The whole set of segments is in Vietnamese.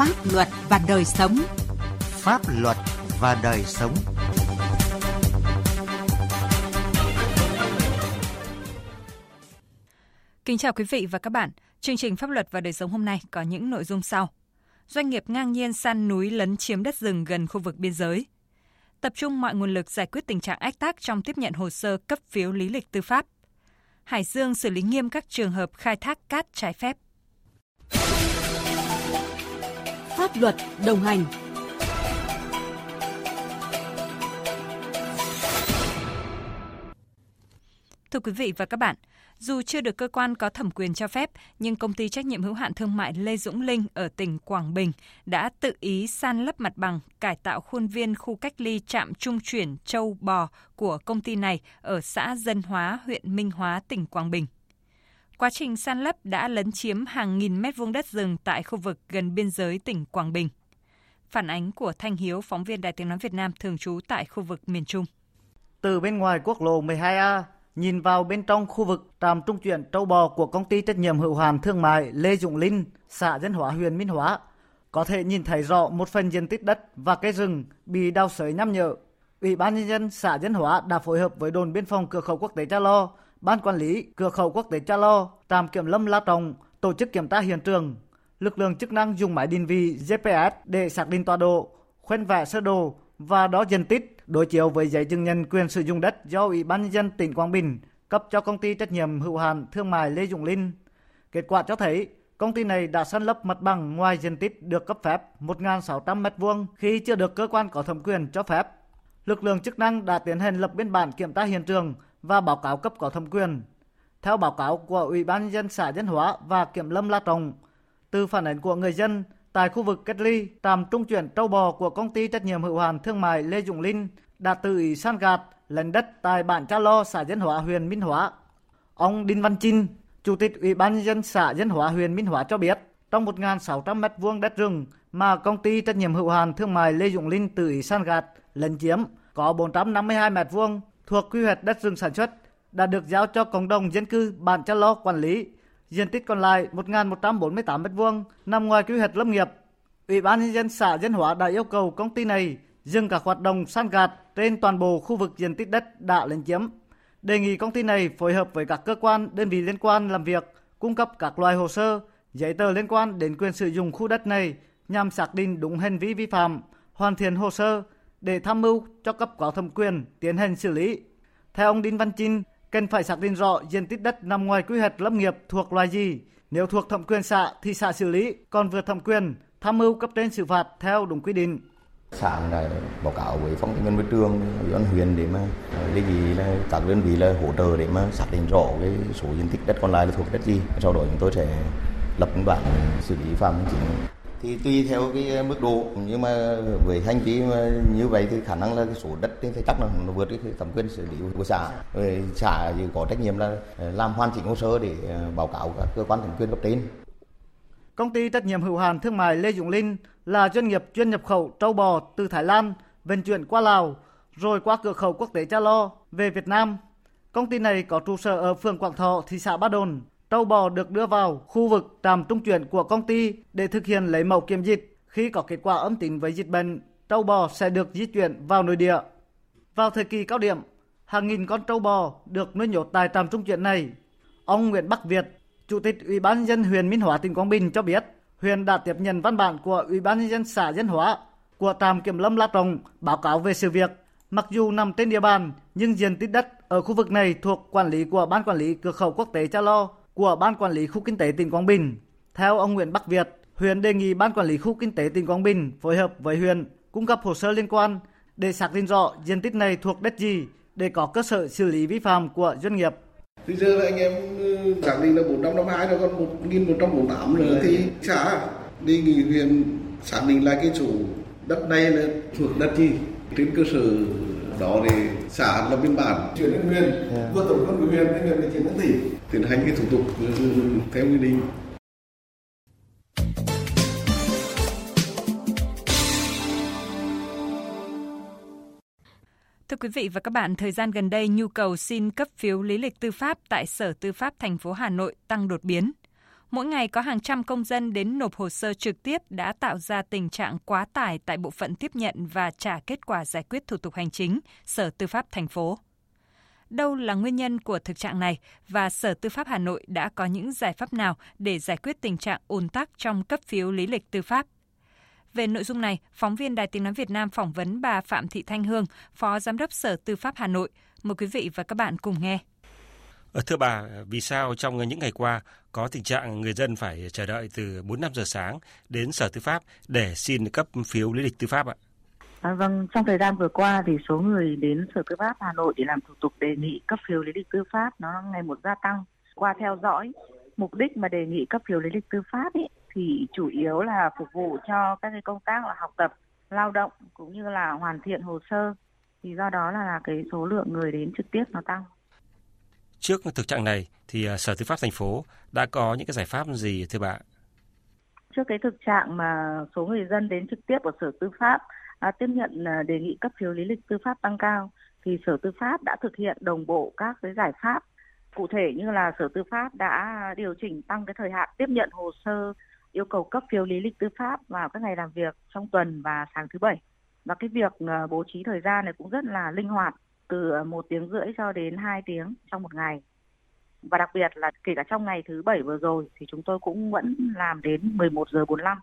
Pháp luật và đời sống. Pháp luật và đời sống. Kính chào quý vị và các bạn. Chương trình Pháp luật và đời sống hôm nay có những nội dung sau. Doanh nghiệp ngang nhiên săn núi lấn chiếm đất rừng gần khu vực biên giới. Tập trung mọi nguồn lực giải quyết tình trạng ách tắc trong tiếp nhận hồ sơ cấp phiếu lý lịch tư pháp. Hải Dương xử lý nghiêm các trường hợp khai thác cát trái phép. Pháp luật đồng hành. Thưa quý vị và các bạn, dù chưa được cơ quan có thẩm quyền cho phép, nhưng công ty trách nhiệm hữu hạn thương mại Lê Dũng Linh ở tỉnh Quảng Bình đã tự ý san lấp mặt bằng, cải tạo khuôn viên khu cách ly trạm trung chuyển châu bò của công ty này ở xã Dân Hóa, huyện Minh Hóa, tỉnh Quảng Bình. Quá trình san lấp đã lấn chiếm hàng nghìn mét vuông đất rừng tại khu vực gần biên giới tỉnh Quảng Bình. Phản ánh của Thanh Hiếu, phóng viên Đài Tiếng Nói Việt Nam thường trú tại khu vực miền Trung. Từ bên ngoài quốc lộ 12A, nhìn vào bên trong khu vực trạm trung chuyển trâu bò của công ty trách nhiệm hữu hạn thương mại Lê Dụng Linh, xã Dân Hóa, huyện Minh Hóa, có thể nhìn thấy rõ một phần diện tích đất và cây rừng bị đào sới nhăm nhở. Ủy ban nhân dân xã Dân Hóa đã phối hợp với đồn biên phòng cửa khẩu quốc tế Cha Lo, ban quản lý cửa khẩu quốc tế Cha Lo, trạm kiểm lâm La Trồng tổ chức kiểm tra hiện trường. Lực lượng chức năng dùng máy định vị GPS để xác định tọa độ, khoen vẽ sơ đồ và đo diện tích đối chiếu với giấy chứng nhận quyền sử dụng đất do Ủy ban nhân dân tỉnh Quảng Bình cấp cho công ty trách nhiệm hữu hạn thương mại Lê Dũng Linh. Kết quả cho thấy công ty này đã săn lấp mặt bằng ngoài diện tích được cấp phép 1.600 m2 khi chưa được cơ quan có thẩm quyền cho phép. Lực lượng chức năng đã tiến hành lập biên bản kiểm tra hiện trường và báo cáo cấp có thẩm quyền. Theo báo cáo của Ủy ban nhân dân xã Dân Hóa và Kiểm lâm La Trồng, từ phản ánh của người dân tại khu vực cách ly, trạm trung chuyển trâu bò của công ty trách nhiệm hữu hạn thương mại Lê Dụng Linh đã tự ý san gạt lấn đất tại bản Cha Lo, xã Dân Hóa, huyện Minh Hóa. Ông Đinh Văn Chinh, Chủ tịch Ủy ban nhân dân xã Dân Hóa, huyện Minh Hóa cho biết, trong 1.600 m2 đất rừng mà công ty trách nhiệm hữu hạn thương mại Lê Dụng Linh tự ý san gạt lấn chiếm có 452 m2 thuộc quy hoạch đất rừng sản xuất đã được giao cho cộng đồng dân cư bản Cha Lo quản lý. Diện tích còn lại 1.148 m2 nằm ngoài quy hoạch lâm nghiệp. Ủy ban nhân dân xã Dân Hóa đã yêu cầu công ty này dừng các hoạt động san gạt trên toàn bộ khu vực diện tích đất đã lấn chiếm. Đề nghị công ty này phối hợp với các cơ quan, đơn vị liên quan làm việc, cung cấp các loại hồ sơ, giấy tờ liên quan đến quyền sử dụng khu đất này nhằm xác định đúng hành vi vi phạm, hoàn thiện hồ sơ để tham mưu cho cấp có thẩm quyền tiến hành xử lý. Theo ông Đinh Văn Chinh, cần phải xác định rõ diện tích đất nằm ngoài quy hoạch lâm nghiệp thuộc loài gì. Nếu thuộc thẩm quyền xã thì xã xử lý, còn vượt thẩm quyền tham mưu cấp trên xử phạt theo đúng quy định. Xã là báo cáo với phòng tài nguyên môi trường, ủy ban huyện để mà ờ, đề nghị là các đơn vị là hỗ trợ để mà xác định rõ cái số diện tích đất còn lại là thuộc đất gì. Sau đó chúng tôi sẽ lập biên bản xử lý phạm hành chính thì tùy theo cái ờ, mức độ nhưng mà với hành vi như vậy thì khả năng là cái số đất trên thế chắc là nó vượt cái thẩm quyền xử lý của xã rồi xã thì có trách nhiệm là ờ, làm hoàn chỉnh hồ sơ để ờ, báo cáo các cơ quan thẩm quyền cấp trên Công ty trách nhiệm hữu hạn thương mại Lê Dũng Linh là doanh nghiệp chuyên nhập khẩu trâu bò từ Thái Lan vận chuyển qua Lào rồi qua cửa khẩu quốc tế Cha Lo về Việt Nam. Công ty này có trụ sở ở phường Quảng Thọ, thị xã Ba Đồn. Trâu bò được đưa vào khu vực trạm trung chuyển của công ty để thực hiện lấy mẫu kiểm dịch. Khi có kết quả âm tính với dịch bệnh, trâu bò sẽ được di chuyển vào nội địa. Vào thời kỳ cao điểm, hàng nghìn con trâu bò được nuôi nhốt tại trạm trung chuyển này. Ông Nguyễn Bắc Việt, Chủ tịch Ủy ban nhân dân huyện Minh Hóa tỉnh Quảng Bình cho biết, huyện đã tiếp nhận văn bản của Ủy ban nhân dân xã Dân Hóa của trạm kiểm lâm La Trồng báo cáo về sự việc. Mặc dù nằm trên địa bàn, nhưng diện tích đất ở khu vực này thuộc quản lý của Ban quản lý cửa khẩu quốc tế Cha Lo của Ban quản lý khu kinh tế tỉnh Quảng Bình. Theo ông Nguyễn Bắc Việt, huyện đề nghị Ban quản lý khu kinh tế tỉnh Quảng Bình phối hợp với huyện cung cấp hồ sơ liên quan để xác định rõ diện tích này thuộc đất gì để có cơ sở xử lý vi phạm của doanh nghiệp. Bây giờ là anh em xác định là 452 rồi còn 1148 nữa thì xã đề nghị huyện xác định lại cái chủ đất này là thuộc đất gì trên cơ sở đó thì xã lập biên bản chuyển đến huyện yeah. vượt tổng con của huyện đến huyện để chuyển đến tỉnh tiến hành cái thủ tục theo quy định Thưa quý vị và các bạn, thời gian gần đây nhu cầu xin cấp phiếu lý lịch tư pháp tại Sở Tư pháp thành phố Hà Nội tăng đột biến. Mỗi ngày có hàng trăm công dân đến nộp hồ sơ trực tiếp đã tạo ra tình trạng quá tải tại bộ phận tiếp nhận và trả kết quả giải quyết thủ tục hành chính, Sở Tư pháp thành phố. Đâu là nguyên nhân của thực trạng này và Sở Tư pháp Hà Nội đã có những giải pháp nào để giải quyết tình trạng ùn tắc trong cấp phiếu lý lịch tư pháp? Về nội dung này, phóng viên Đài Tiếng Nói Việt Nam phỏng vấn bà Phạm Thị Thanh Hương, Phó Giám đốc Sở Tư pháp Hà Nội. Mời quý vị và các bạn cùng nghe. Ờ, thưa bà, vì sao trong những ngày qua có tình trạng người dân phải chờ đợi từ 4-5 giờ sáng đến Sở Tư pháp để xin cấp phiếu lý lịch tư pháp ạ? À, vâng, trong thời gian vừa qua thì số người đến Sở Tư pháp Hà Nội để làm thủ tục đề nghị cấp phiếu lý lịch tư pháp nó ngày một gia tăng. Qua theo dõi, mục đích mà đề nghị cấp phiếu lý lịch tư pháp ý, thì chủ yếu là phục vụ cho các cái công tác là học tập, lao động cũng như là hoàn thiện hồ sơ. Thì do đó là, là cái số lượng người đến trực tiếp nó tăng. Trước thực trạng này thì à, Sở Tư pháp thành phố đã có những cái giải pháp gì thưa bà? Trước cái thực trạng mà số người dân đến trực tiếp ở Sở Tư pháp à, tiếp nhận à, đề nghị cấp phiếu lý lịch tư pháp tăng cao thì Sở Tư pháp đã thực hiện đồng bộ các cái giải pháp. Cụ thể như là Sở Tư pháp đã điều chỉnh tăng cái thời hạn tiếp nhận hồ sơ yêu cầu cấp phiếu lý lịch tư pháp vào các ngày làm việc trong tuần và sáng thứ bảy. Và cái việc à, bố trí thời gian này cũng rất là linh hoạt từ ờ, một tiếng rưỡi cho đến 2 tiếng trong một ngày. Và đặc biệt là kể cả trong ngày thứ bảy vừa rồi thì chúng tôi cũng vẫn làm đến 11 giờ 45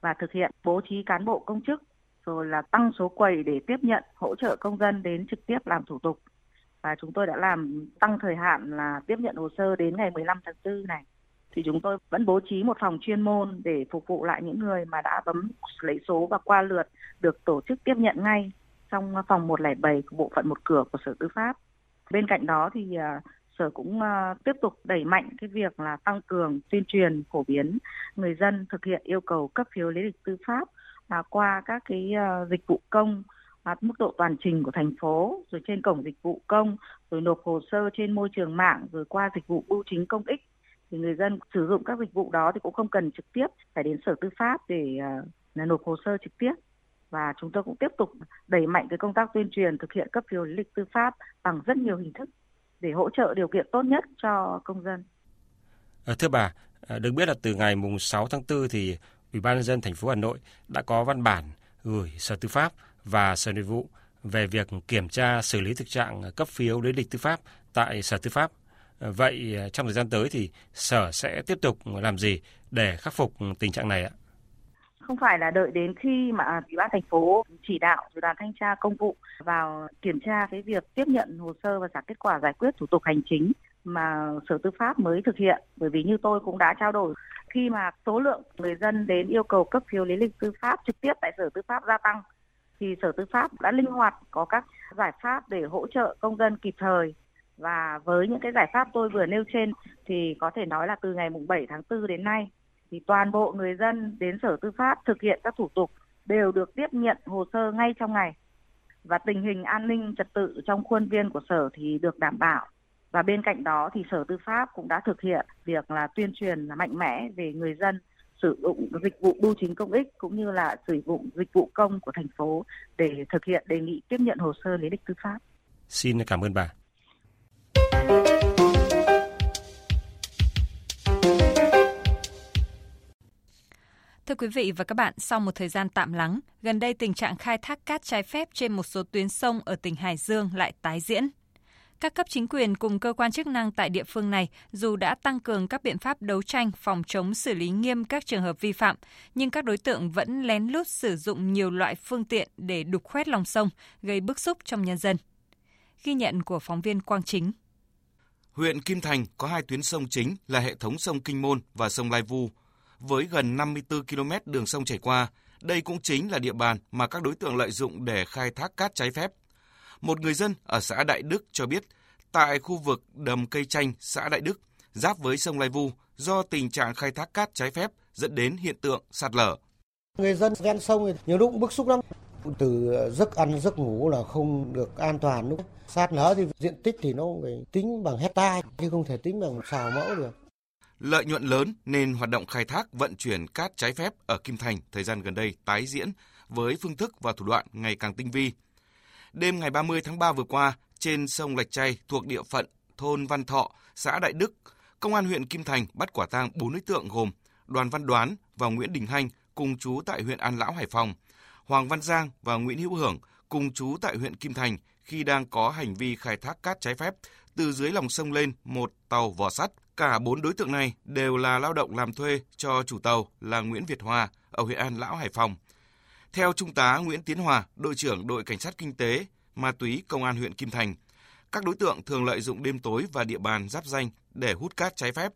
và thực hiện bố trí cán bộ công chức, rồi là tăng số quầy để tiếp nhận, hỗ trợ công dân đến trực tiếp làm thủ tục. Và chúng tôi đã làm, tăng thời hạn là tiếp nhận hồ sơ đến ngày 15 tháng 4 này. Thì chúng tôi vẫn bố trí một phòng chuyên môn để phục vụ lại những người mà đã bấm lấy số và qua lượt được tổ chức tiếp nhận ngay trong phòng 107 của bộ phận một cửa của Sở Tư pháp. Bên cạnh đó thì à, Sở cũng à, tiếp tục đẩy mạnh cái việc là tăng cường tuyên truyền, phổ biến người dân thực hiện yêu cầu cấp phiếu lý lịch tư pháp là qua các cái à, dịch vụ công mức độ toàn trình của thành phố, rồi trên cổng dịch vụ công, rồi nộp hồ sơ trên môi trường mạng, rồi qua dịch vụ bưu chính công ích thì người dân sử dụng các dịch vụ đó thì cũng không cần trực tiếp phải đến sở tư pháp để nộp hồ sơ trực tiếp và chúng tôi cũng tiếp tục đẩy mạnh cái công tác tuyên truyền thực hiện cấp phiếu lý lịch tư pháp bằng rất nhiều hình thức để hỗ trợ điều kiện tốt nhất cho công dân. À, thưa bà, ờ, được biết là từ ngày mùng 6 tháng 4 thì Ủy ban nhân dân thành phố Hà Nội đã có văn bản gửi Sở Tư pháp và Sở Nội vụ về việc kiểm tra xử lý thực trạng cấp phiếu lý lịch tư pháp tại Sở Tư pháp. Ờ, vậy trong thời gian tới thì Sở sẽ tiếp tục làm gì để khắc phục tình trạng này ạ? Không phải là đợi đến khi mà Ủy ban thành phố chỉ đạo rồi đoàn thanh tra công vụ vào kiểm tra cái việc tiếp nhận hồ sơ và trả kết quả giải quyết thủ tục hành chính mà Sở Tư pháp mới thực hiện. Bởi vì như tôi cũng đã trao đổi, khi mà số lượng người dân đến yêu cầu cấp phiếu lý lịch tư pháp trực tiếp tại Sở Tư pháp gia tăng, thì Sở Tư pháp đã linh hoạt có các giải pháp để hỗ trợ công dân kịp thời. Và với những cái giải pháp tôi vừa nêu trên thì có thể nói là từ ngày mùng 7 tháng 4 đến nay thì toàn bộ người dân đến Sở Tư pháp thực hiện các thủ tục đều được tiếp nhận hồ sơ ngay trong ngày và tình hình an ninh trật tự trong khuôn viên của sở thì được đảm bảo và bên cạnh đó thì Sở Tư pháp cũng đã thực hiện việc là tuyên truyền là mạnh mẽ về người dân sử dụng dịch vụ bưu chính công ích cũng như là sử dụng dịch vụ công của thành phố để thực hiện đề nghị tiếp nhận hồ sơ lý lịch tư pháp. Xin cảm ơn bà. Thưa quý vị và các bạn, sau một thời gian tạm lắng, gần đây tình trạng khai thác cát trái phép trên một số tuyến sông ở tỉnh Hải Dương lại tái diễn. Các cấp chính quyền cùng cơ quan chức năng tại địa phương này dù đã tăng cường các biện pháp đấu tranh phòng chống xử lý nghiêm các trường hợp vi phạm, nhưng các đối tượng vẫn lén lút sử dụng nhiều loại phương tiện để đục khoét lòng sông, gây bức xúc trong nhân dân. Ghi nhận của phóng viên Quang Chính. Huyện Kim Thành có hai tuyến sông chính là hệ thống sông Kinh Môn và sông Lai Vu. Với gần 54 km đường sông chảy qua, đây cũng chính là địa bàn mà các đối tượng lợi dụng để khai thác cát trái phép. Một người dân ở xã Đại Đức cho biết, tại khu vực đầm cây chanh, xã Đại Đức, giáp với sông Lai Vu, do tình trạng khai thác cát trái phép dẫn đến hiện tượng sạt lở. Người dân ven sông nhiều lúc bức xúc lắm. Từ giấc ăn giấc ngủ là không được an toàn. Lúc sạt lở thì diện tích thì nó phải tính bằng hecta chứ không thể tính bằng xào mẫu được. Lợi nhuận lớn nên hoạt động khai thác vận chuyển cát trái phép ở Kim Thành thời gian gần đây tái diễn với phương thức và thủ đoạn ngày càng tinh vi. Đêm ngày 30 tháng 3 vừa qua, trên sông Lạch Chay thuộc địa phận thôn Văn Thọ, xã Đại Đức, Công an huyện Kim Thành bắt quả tang 4 đối tượng gồm Đoàn Văn Đoán và Nguyễn Đình Hanh cùng chú tại huyện An Lão Hải Phòng, Hoàng Văn Giang và Nguyễn Hữu Hưởng cùng chú tại huyện Kim Thành khi đang có hành vi khai thác cát trái phép từ dưới lòng sông lên một tàu vỏ sắt. Cả bốn đối tượng này đều là lao động làm thuê cho chủ tàu là Nguyễn Việt Hòa ở huyện An Lão Hải Phòng. Theo Trung tá Nguyễn Tiến Hòa, đội trưởng đội cảnh sát kinh tế, ma túy công an huyện Kim Thành, các đối tượng thường lợi dụng đêm tối và địa bàn giáp danh để hút cát trái phép.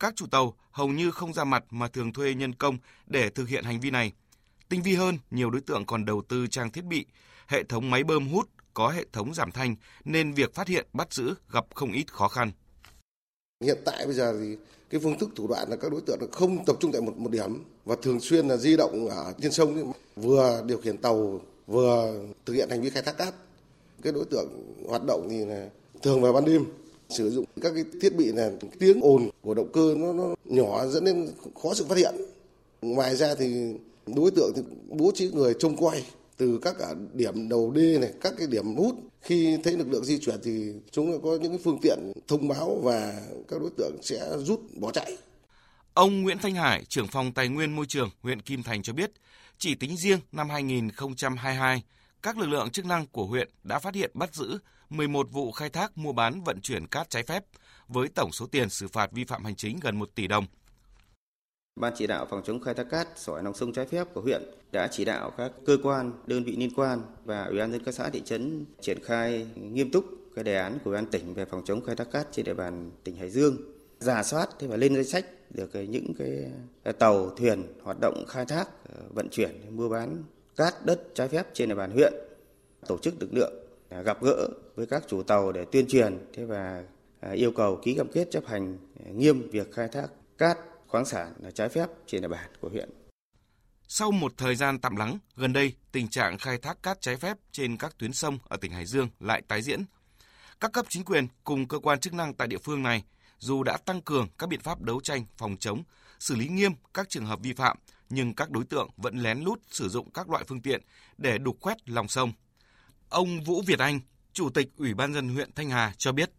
Các chủ tàu hầu như không ra mặt mà thường thuê nhân công để thực hiện hành vi này. Tinh vi hơn, nhiều đối tượng còn đầu tư trang thiết bị, hệ thống máy bơm hút có hệ thống giảm thanh nên việc phát hiện bắt giữ gặp không ít khó khăn. Hiện tại bây giờ thì cái phương thức thủ đoạn là các đối tượng không tập trung tại một một điểm và thường xuyên là di động ở trên sông vừa điều khiển tàu vừa thực hiện hành vi khai thác cát. Cái đối tượng hoạt động thì là thường vào ban đêm sử dụng các cái thiết bị là tiếng ồn của động cơ nó, nó nhỏ dẫn đến khó sự phát hiện. Ngoài ra thì đối tượng thì bố trí người trông coi từ các cả điểm đầu đê này, các cái điểm hút khi thấy lực lượng di chuyển thì chúng có những phương tiện thông báo và các đối tượng sẽ rút bỏ chạy. Ông Nguyễn Thanh Hải, trưởng phòng Tài nguyên Môi trường huyện Kim Thành cho biết, chỉ tính riêng năm 2022, các lực lượng chức năng của huyện đã phát hiện bắt giữ 11 vụ khai thác mua bán vận chuyển cát trái phép với tổng số tiền xử phạt vi phạm hành chính gần 1 tỷ đồng. Ban chỉ đạo phòng chống khai thác cát, sỏi lòng sông trái phép của huyện đã chỉ đạo các cơ quan, đơn vị liên quan và ủy ban dân các xã thị trấn triển khai nghiêm túc cái đề án của ủy ban tỉnh về phòng chống khai thác cát trên địa bàn tỉnh Hải Dương, giả soát thế và lên danh sách được những cái tàu thuyền hoạt động khai thác, ờ, vận chuyển, mua bán cát đất trái phép trên địa bàn huyện, tổ chức lực lượng à, gặp gỡ với các chủ tàu để tuyên truyền thế và à, yêu cầu ký cam kết chấp hành à, nghiêm việc khai thác cát khoáng sản là trái phép trên địa bàn của huyện. Sau một thời gian tạm lắng, gần đây tình trạng khai thác cát trái phép trên các tuyến sông ở tỉnh Hải Dương lại tái diễn. Các cấp chính quyền cùng cơ quan chức năng tại địa phương này dù đã tăng cường các biện pháp đấu tranh, phòng chống, xử lý nghiêm các trường hợp vi phạm, nhưng các đối tượng vẫn lén lút sử dụng các loại phương tiện để đục khoét lòng sông. Ông Vũ Việt Anh, Chủ tịch Ủy ban dân huyện Thanh Hà cho biết,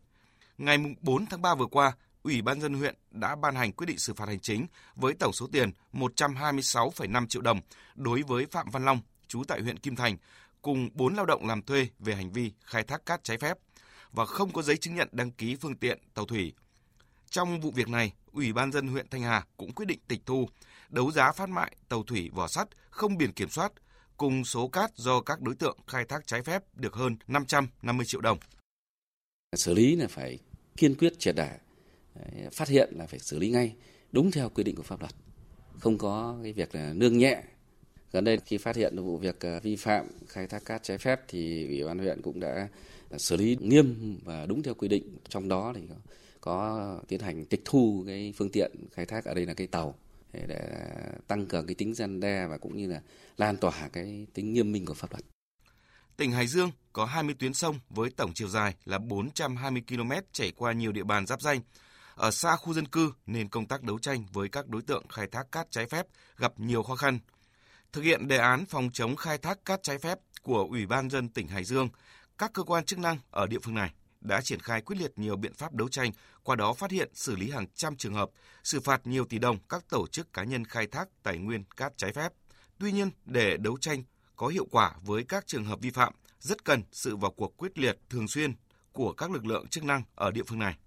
ngày 4 tháng 3 vừa qua, Ủy ban dân huyện đã ban hành quyết định xử phạt hành chính với tổng số tiền 126,5 triệu đồng đối với Phạm Văn Long, trú tại huyện Kim Thành, cùng 4 lao động làm thuê về hành vi khai thác cát trái phép và không có giấy chứng nhận đăng ký phương tiện tàu thủy. Trong vụ việc này, Ủy ban dân huyện Thanh Hà cũng quyết định tịch thu, đấu giá phát mại tàu thủy vỏ sắt không biển kiểm soát cùng số cát do các đối tượng khai thác trái phép được hơn 550 triệu đồng. Xử lý là phải kiên quyết triệt đẻ phát hiện là phải xử lý ngay đúng theo quy định của pháp luật. Không có cái việc là nương nhẹ. Gần đây khi phát hiện vụ việc à, vi phạm khai thác cát trái phép thì ủy ban huyện cũng đã à, xử lý nghiêm và đúng theo quy định. Trong đó thì có tiến hành tịch thu cái phương tiện khai thác ở đây là cái tàu để tăng cường cái tính gian đe và cũng như là lan tỏa cái tính nghiêm minh của pháp luật. Tỉnh Hải Dương có 20 tuyến sông với tổng chiều dài là 420 km chảy qua nhiều địa bàn giáp danh, ở xa khu dân cư nên công tác đấu tranh với các đối tượng khai thác cát trái phép gặp nhiều khó khăn. Thực hiện đề án phòng chống khai thác cát trái phép của Ủy ban dân tỉnh Hải Dương, các cơ quan chức năng ở địa phương này đã triển khai quyết liệt nhiều biện pháp đấu tranh, qua đó phát hiện xử lý hàng trăm trường hợp, xử phạt nhiều tỷ đồng các tổ chức cá nhân khai thác tài nguyên cát trái phép. Tuy nhiên, để đấu tranh có hiệu quả với các trường hợp vi phạm, rất cần sự vào cuộc quyết liệt thường xuyên của các lực lượng chức năng ở địa phương này.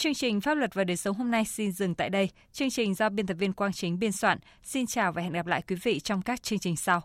Chương trình Pháp luật và đời sống hôm nay xin dừng tại đây. Chương trình do biên tập viên Quang Chính biên soạn. Xin chào và hẹn gặp lại quý vị trong các chương trình sau.